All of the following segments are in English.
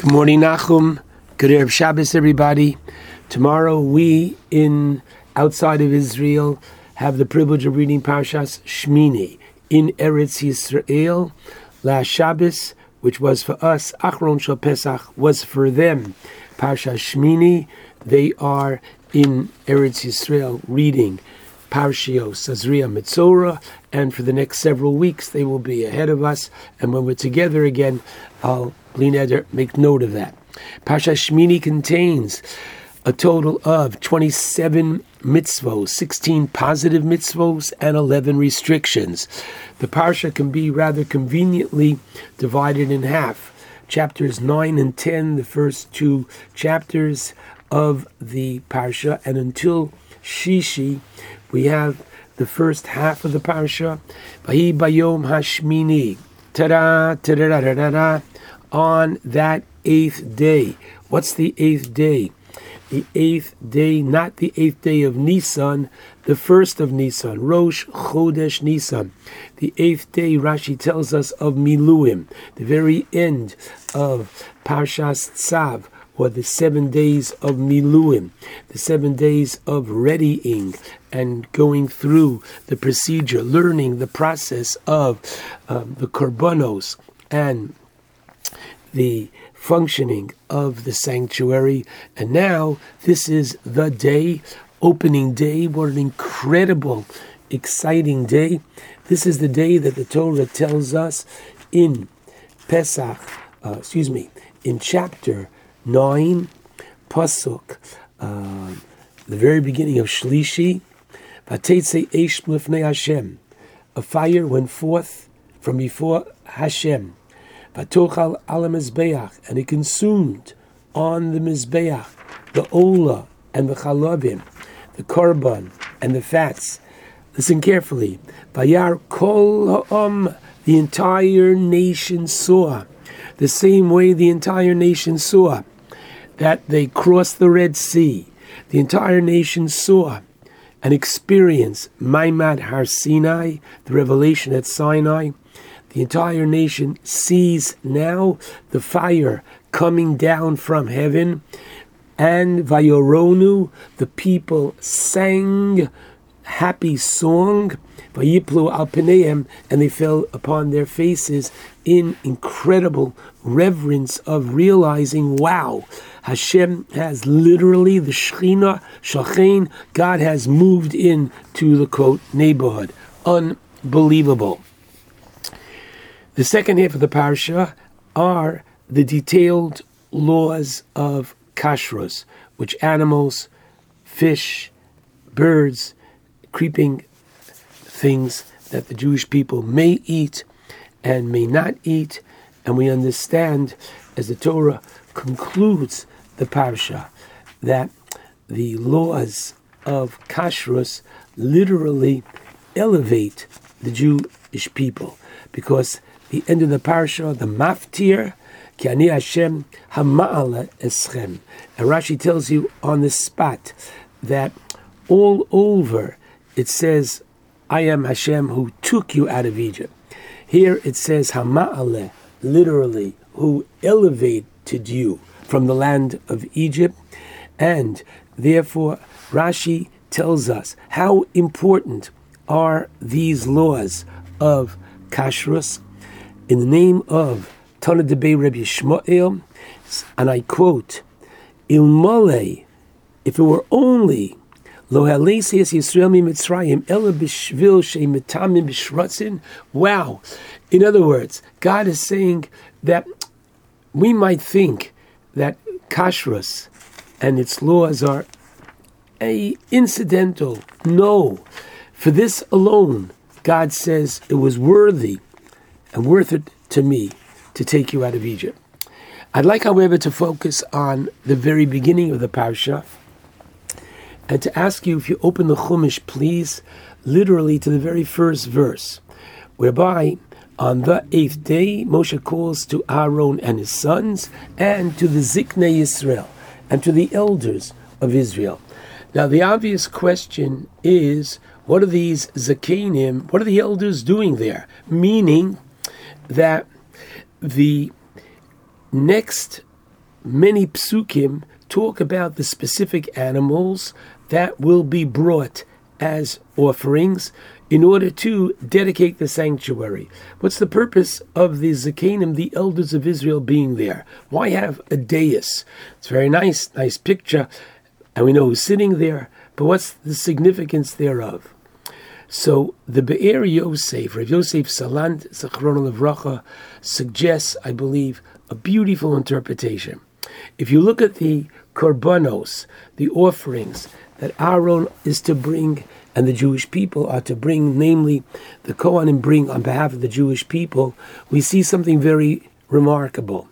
Good morning, Nachum. Good Erev Shabbos, everybody. Tomorrow, we in outside of Israel have the privilege of reading Parshas Shmini in Eretz Yisrael. Last Shabbos, which was for us, Achron Shal Pesach, was for them. Parshas Shmini, they are in Eretz Yisrael reading Parshio, Sazria, Mitzora, and for the next several weeks they will be ahead of us. And when we're together again, I'll bli neder make note of that. Parsha Shmini contains a total of 27 mitzvos, 16 positive mitzvos, and 11 restrictions. The parsha can be rather conveniently divided in half. Chapters 9 and 10, the first two chapters of the parsha, and until Shishi, we have the first half of the parsha. Vahi bayom hashmini. Ta-da, ta-da-da-da-da on that eighth day. What's the eighth day? The eighth day, not the eighth day of Nisan, the first of Nisan, Rosh Chodesh Nisan. The eighth day, Rashi tells us of Miluim, the very end of Parshas Tzav, or the seven days of Miluim, the seven days of readying and going through the procedure, learning the process of um, the korbanos and the functioning of the sanctuary. And now this is the day, opening day. What an incredible, exciting day. This is the day that the Torah tells us in Pesach, uh, excuse me, in chapter 9, Pasuk, uh, the very beginning of Shlishi, Vatetse Eish Lifnei Hashem. A fire went forth from before Hashem. Vatochal ala mizbeach, and it consumed on the mizbeach the ola and the chalabim, the korban and the fats. Listen carefully. Vayar kol ha'om, the entire nation saw, the same way the entire nation saw that they crossed the Red Sea. The entire nation saw and experienced Maamad Har Sinai, the revelation at Sinai, the entire nation sees now the fire coming down from heaven. And Vayoronu, the people sang happy song, Vayiplu al and they fell upon their faces in incredible reverence of realizing, wow, Hashem has literally the Shechina, God has moved in to the quote neighborhood. Unbelievable. The second half of the parsha are the detailed laws of kashrus, which animals, fish, birds, creeping things that the Jewish people may eat and may not eat. And we understand, as the Torah concludes the parsha, that the laws of kashrus literally elevate the Jewish people because the end of the parasha, the maftir, ki ani Hashem hama'ala eschem. And Rashi tells you on the spot that all over it says, I am Hashem who took you out of Egypt. Here it says hama'ale, literally, who elevated you from the land of Egypt. And therefore, Rashi tells us how important are these laws of kashrus in the name of Tana Debe Rebbe Shmuel, and I quote, Ilmale, if it were only Lo Yisrael mi Mitzrayim ela b'shvil. Wow! In other words, God is saying that we might think that kashrus and its laws are a incidental. No, for this alone, God says it was worthy and worth it to me to take you out of Egypt. I'd like, however, to focus on the very beginning of the parsha and to ask you if you open the Chumash, please, literally to the very first verse, whereby on the eighth day Moshe calls to Aaron and his sons and to the Ziknei Israel and to the elders of Israel. Now, the obvious question is what are these Zakenim, what are the elders doing there? Meaning, that the next many psukim talk about the specific animals that will be brought as offerings in order to dedicate the sanctuary. What's the purpose of the Zakanim, the elders of Israel, being there? Why have a dais? It's very nice, nice picture, and we know who's sitting there, but what's the significance thereof? So the Be'er Yosef, Rav Yosef Salant, Zachron Levracha, suggests, I believe, a beautiful interpretation. If you look at the korbanos, the offerings that Aaron is to bring and the Jewish people are to bring, namely the Kohanim bring on behalf of the Jewish people, we see something very remarkable.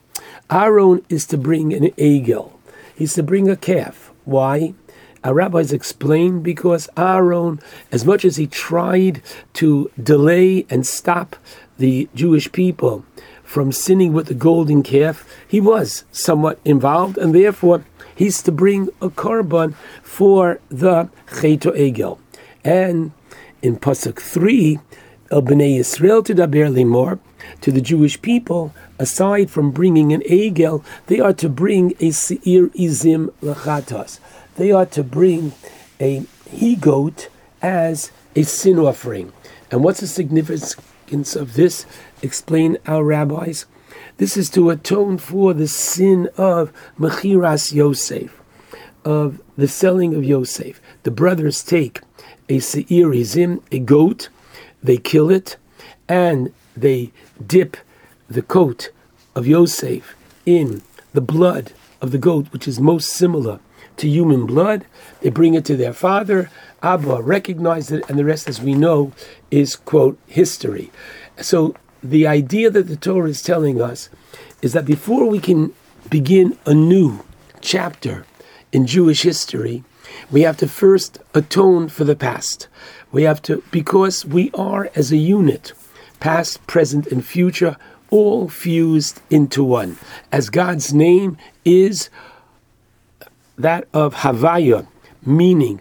Aaron is to bring an egel. He's to bring a calf. Why? Our rabbis explain because Aaron, as much as he tried to delay and stop the Jewish people from sinning with the golden calf, he was somewhat involved, and therefore he's to bring a korban for the Cheto Egel. And in Pasuk 3, El Bnei Yisrael to Daber Limor, to the Jewish people, aside from bringing an Egel, they are to bring a Seir Izim Lachatas. They are to bring a he goat as a sin offering. And what's the significance of this? Explain our rabbis. This is to atone for the sin of Mechiras Yosef, of the selling of Yosef. The brothers take a seir izim, a goat, they kill it, and they dip the coat of Yosef in the blood of the goat, which is most similar to human blood. They bring it to their father. Abba recognized it, and the rest, as we know, is, quote, history. So the idea that the Torah is telling us is that before we can begin a new chapter in Jewish history, we have to first atone for the past. We have to, because we are as a unit, past, present, and future, all fused into one. As God's name is that of Havaya, meaning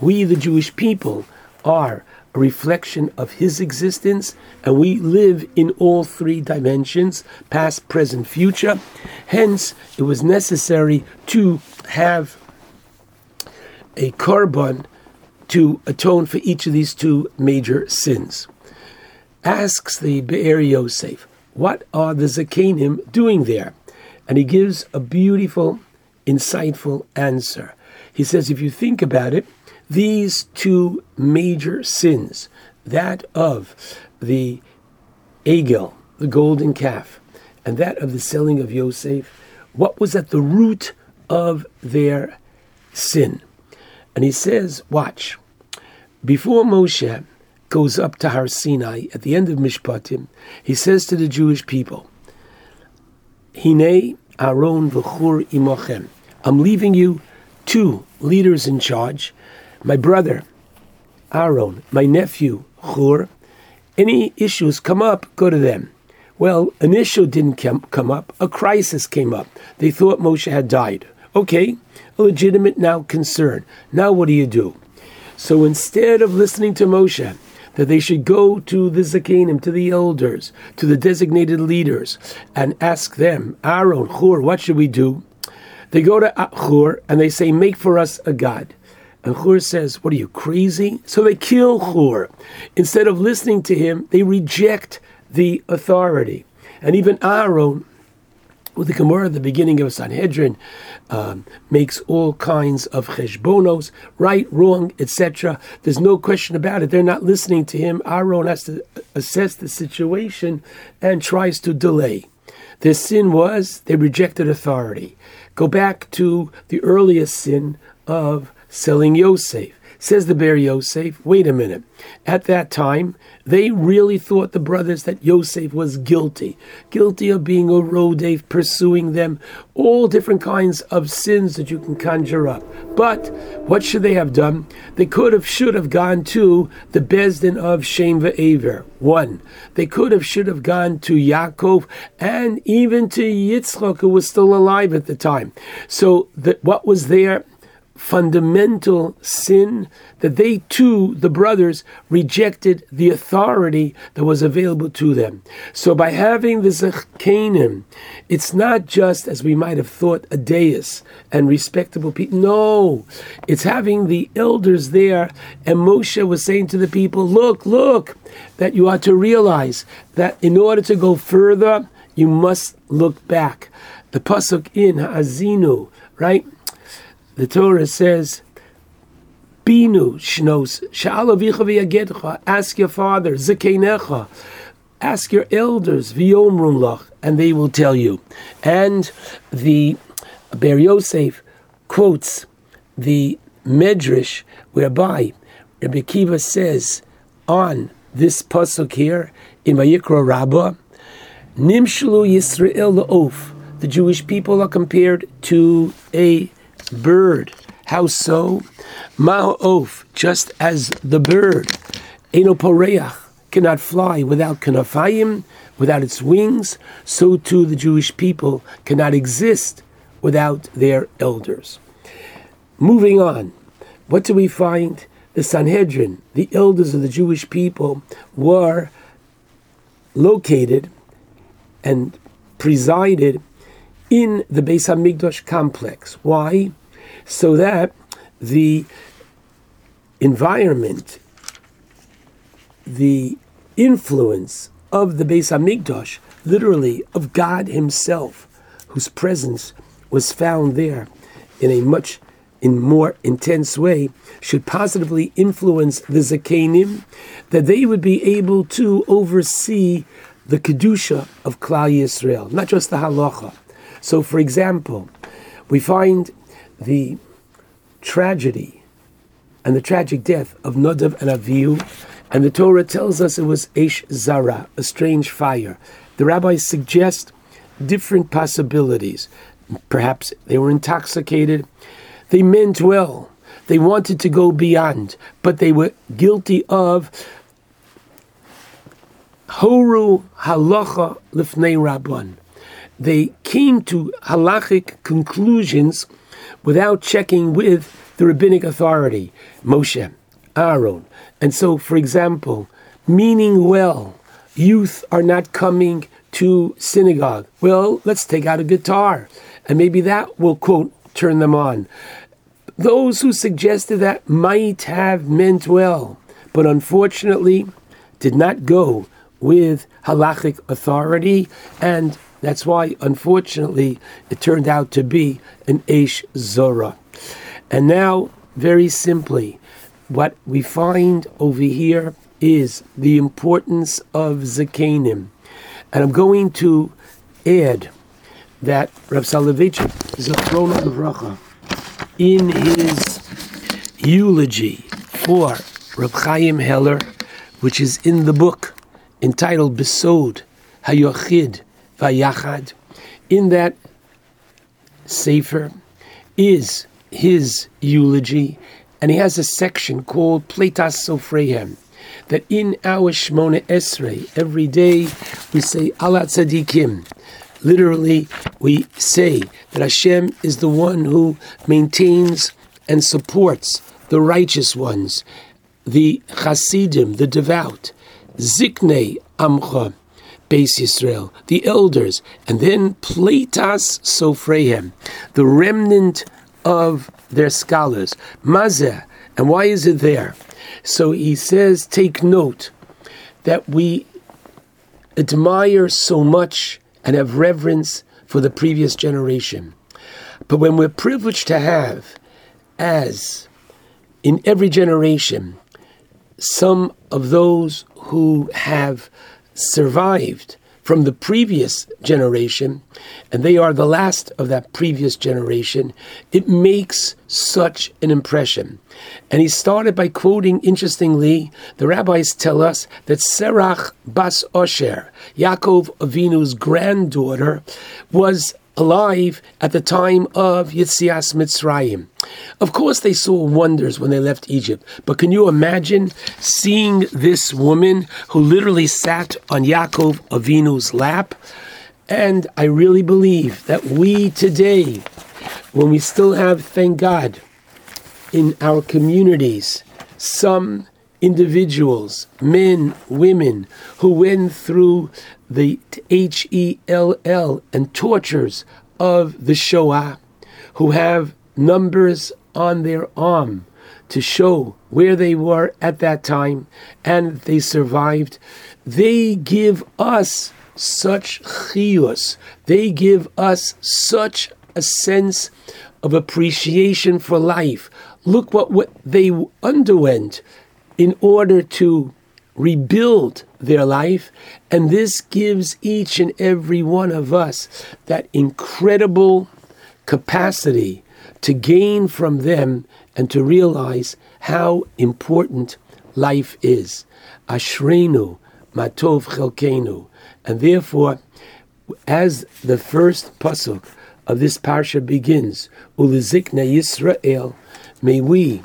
we, the Jewish people, are a reflection of His existence, and we live in all three dimensions past, present, future. Hence, it was necessary to have a korban to atone for each of these two major sins. Asks the Be'er Yosef, what are the Zakanim doing there? And he gives a beautiful, insightful answer. He says, if you think about it, these two major sins, that of the Egel, the golden calf, and that of the selling of Yosef, what was at the root of their sin. And he says, watch, before Moshe goes up to Har Sinai at the end of Mishpatim, he says to the Jewish people, Hine Aaron v'chur imochem. I'm leaving you two leaders in charge, my brother Aaron, my nephew Chur. Any issues come up, go to them. Well, an issue didn't come up, a crisis came up. They thought Moshe had died. Okay, a legitimate now concern. Now what do you do? So instead of listening to Moshe, that they should go to the Zakanim, to the elders, to the designated leaders, and ask them, Aaron, Chur, what should we do? They go to uh, Chur and they say, Make for us a God. And Chur says, What are you, crazy? So they kill Chur. Instead of listening to him, they reject the authority. And even Aaron, with the Gemara at the beginning of Sanhedrin, um, makes all kinds of cheshbonos, right, wrong, etc. There's no question about it. They're not listening to him. Aaron has to assess the situation and tries to delay. Their sin was they rejected authority. Go back to the earliest sin of selling Yosef. Says the Be'er Yosef, wait a minute. At that time, they really thought the brothers that Yosef was guilty, guilty of being a rodef, pursuing them, all different kinds of sins that you can conjure up. But what should they have done? They could have, should have gone to the Besdin of Shem Ve'aver. One, they could have, should have gone to Yaakov and even to Yitzchak, who was still alive at the time. So that what was there fundamental sin that they too, the brothers, rejected the authority that was available to them. So by having the Zechkanim, it's not just as we might have thought a dais and respectable people. No, it's having the elders there. And Moshe was saying to the people, look, look, that you are to realize that in order to go further, you must look back. The pasuk in Ha'azinu, right? The Torah says, Binu shnos, sha'alavicha ask your father, zekenecha, ask your elders, v'yomrun lach, and they will tell you. And the Be'er Yosef quotes the Medrash whereby Rabbi Akiva says on this pasuk here in Vayikra Rabbah, Nimshlu Yisrael La'of, the Jewish people are compared to a bird. How so? Ma'of, just as the bird, Eno Poreach, cannot fly without kanafayim, without its wings, so too the Jewish people cannot exist without their elders. Moving on, what do we find? The Sanhedrin, the elders of the Jewish people, were located and presided in the Beis Hamikdash complex. Why? So that the environment, the influence of the Beis Hamikdash, literally of God Himself, whose presence was found there in a much in more intense way, should positively influence the Zakenim, that they would be able to oversee the Kedusha of Klal Yisrael, not just the Halacha. So, for example, we find the tragedy and the tragic death of Nadav and Avihu, and the Torah tells us it was Eish Zara, a strange fire. The rabbis suggest different possibilities. Perhaps they were intoxicated. They meant well. They wanted to go beyond, but they were guilty of horu halacha lifnei rabban. They came to halachic conclusions without checking with the rabbinic authority, Moshe, Aaron. And so, for example, meaning well, youth are not coming to synagogue. Well, let's take out a guitar, and maybe that will, quote, turn them on. Those who suggested that might have meant well, but unfortunately did not go with halachic authority and that's why, unfortunately, it turned out to be an Aish Zora. And now, very simply, what we find over here is the importance of Zakanim. And I'm going to add that Rav Soloveitchik, Zachrona Levracha, in his eulogy for Rav Chaim Heller, which is in the book entitled Besod Hayochid Vayachad, in that Sefer is his eulogy, and he has a section called Pleitas Sofrehem, that in our Shmona Esrei, every day we say Alat Tzadikim. Literally, we say that Hashem is the one who maintains and supports the righteous ones, the Hasidim, the devout, Ziknei Amcha, Beis Yisrael, the elders, and then Pleitas Sofrehem, the remnant of their scholars. Mazeh, and why is it there? So he says, take note that we admire so much and have reverence for the previous generation. But when we're privileged to have, as in every generation, some of those who have survived from the previous generation, and they are the last of that previous generation, it makes such an impression. And he started by quoting, interestingly, the rabbis tell us that Serach Bas Osher, Yaakov Avinu's granddaughter, was alive at the time of Yitzias Mitzrayim. Of course, they saw wonders when they left Egypt, but can you imagine seeing this woman who literally sat on Yaakov Avinu's lap? And I really believe that we today, when we still have, thank God, in our communities some individuals, men, women, who went through the H E L L and tortures of the Shoah, who have numbers on their arm to show where they were at that time and they survived. They give us such chiyus. They give us such a sense of appreciation for life. Look what, what they underwent in order to rebuild their life. And this gives each and every one of us that incredible capacity to gain from them and to realize how important life is. Ashrenu, matov chelkenu. And therefore, as the first pasuk of this parsha begins, Ulizikna Yisrael, may we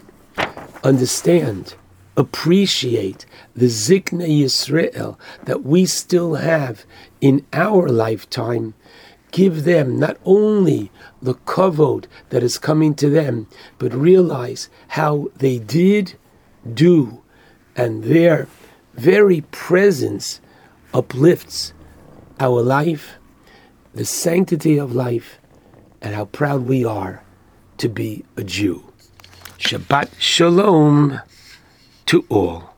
understand, appreciate the Zikna Yisrael that we still have in our lifetime. Give them not only the kavod that is coming to them, but realize how they did do, and their very presence uplifts our life, the sanctity of life, and how proud we are to be a Jew. Shabbat Shalom to all.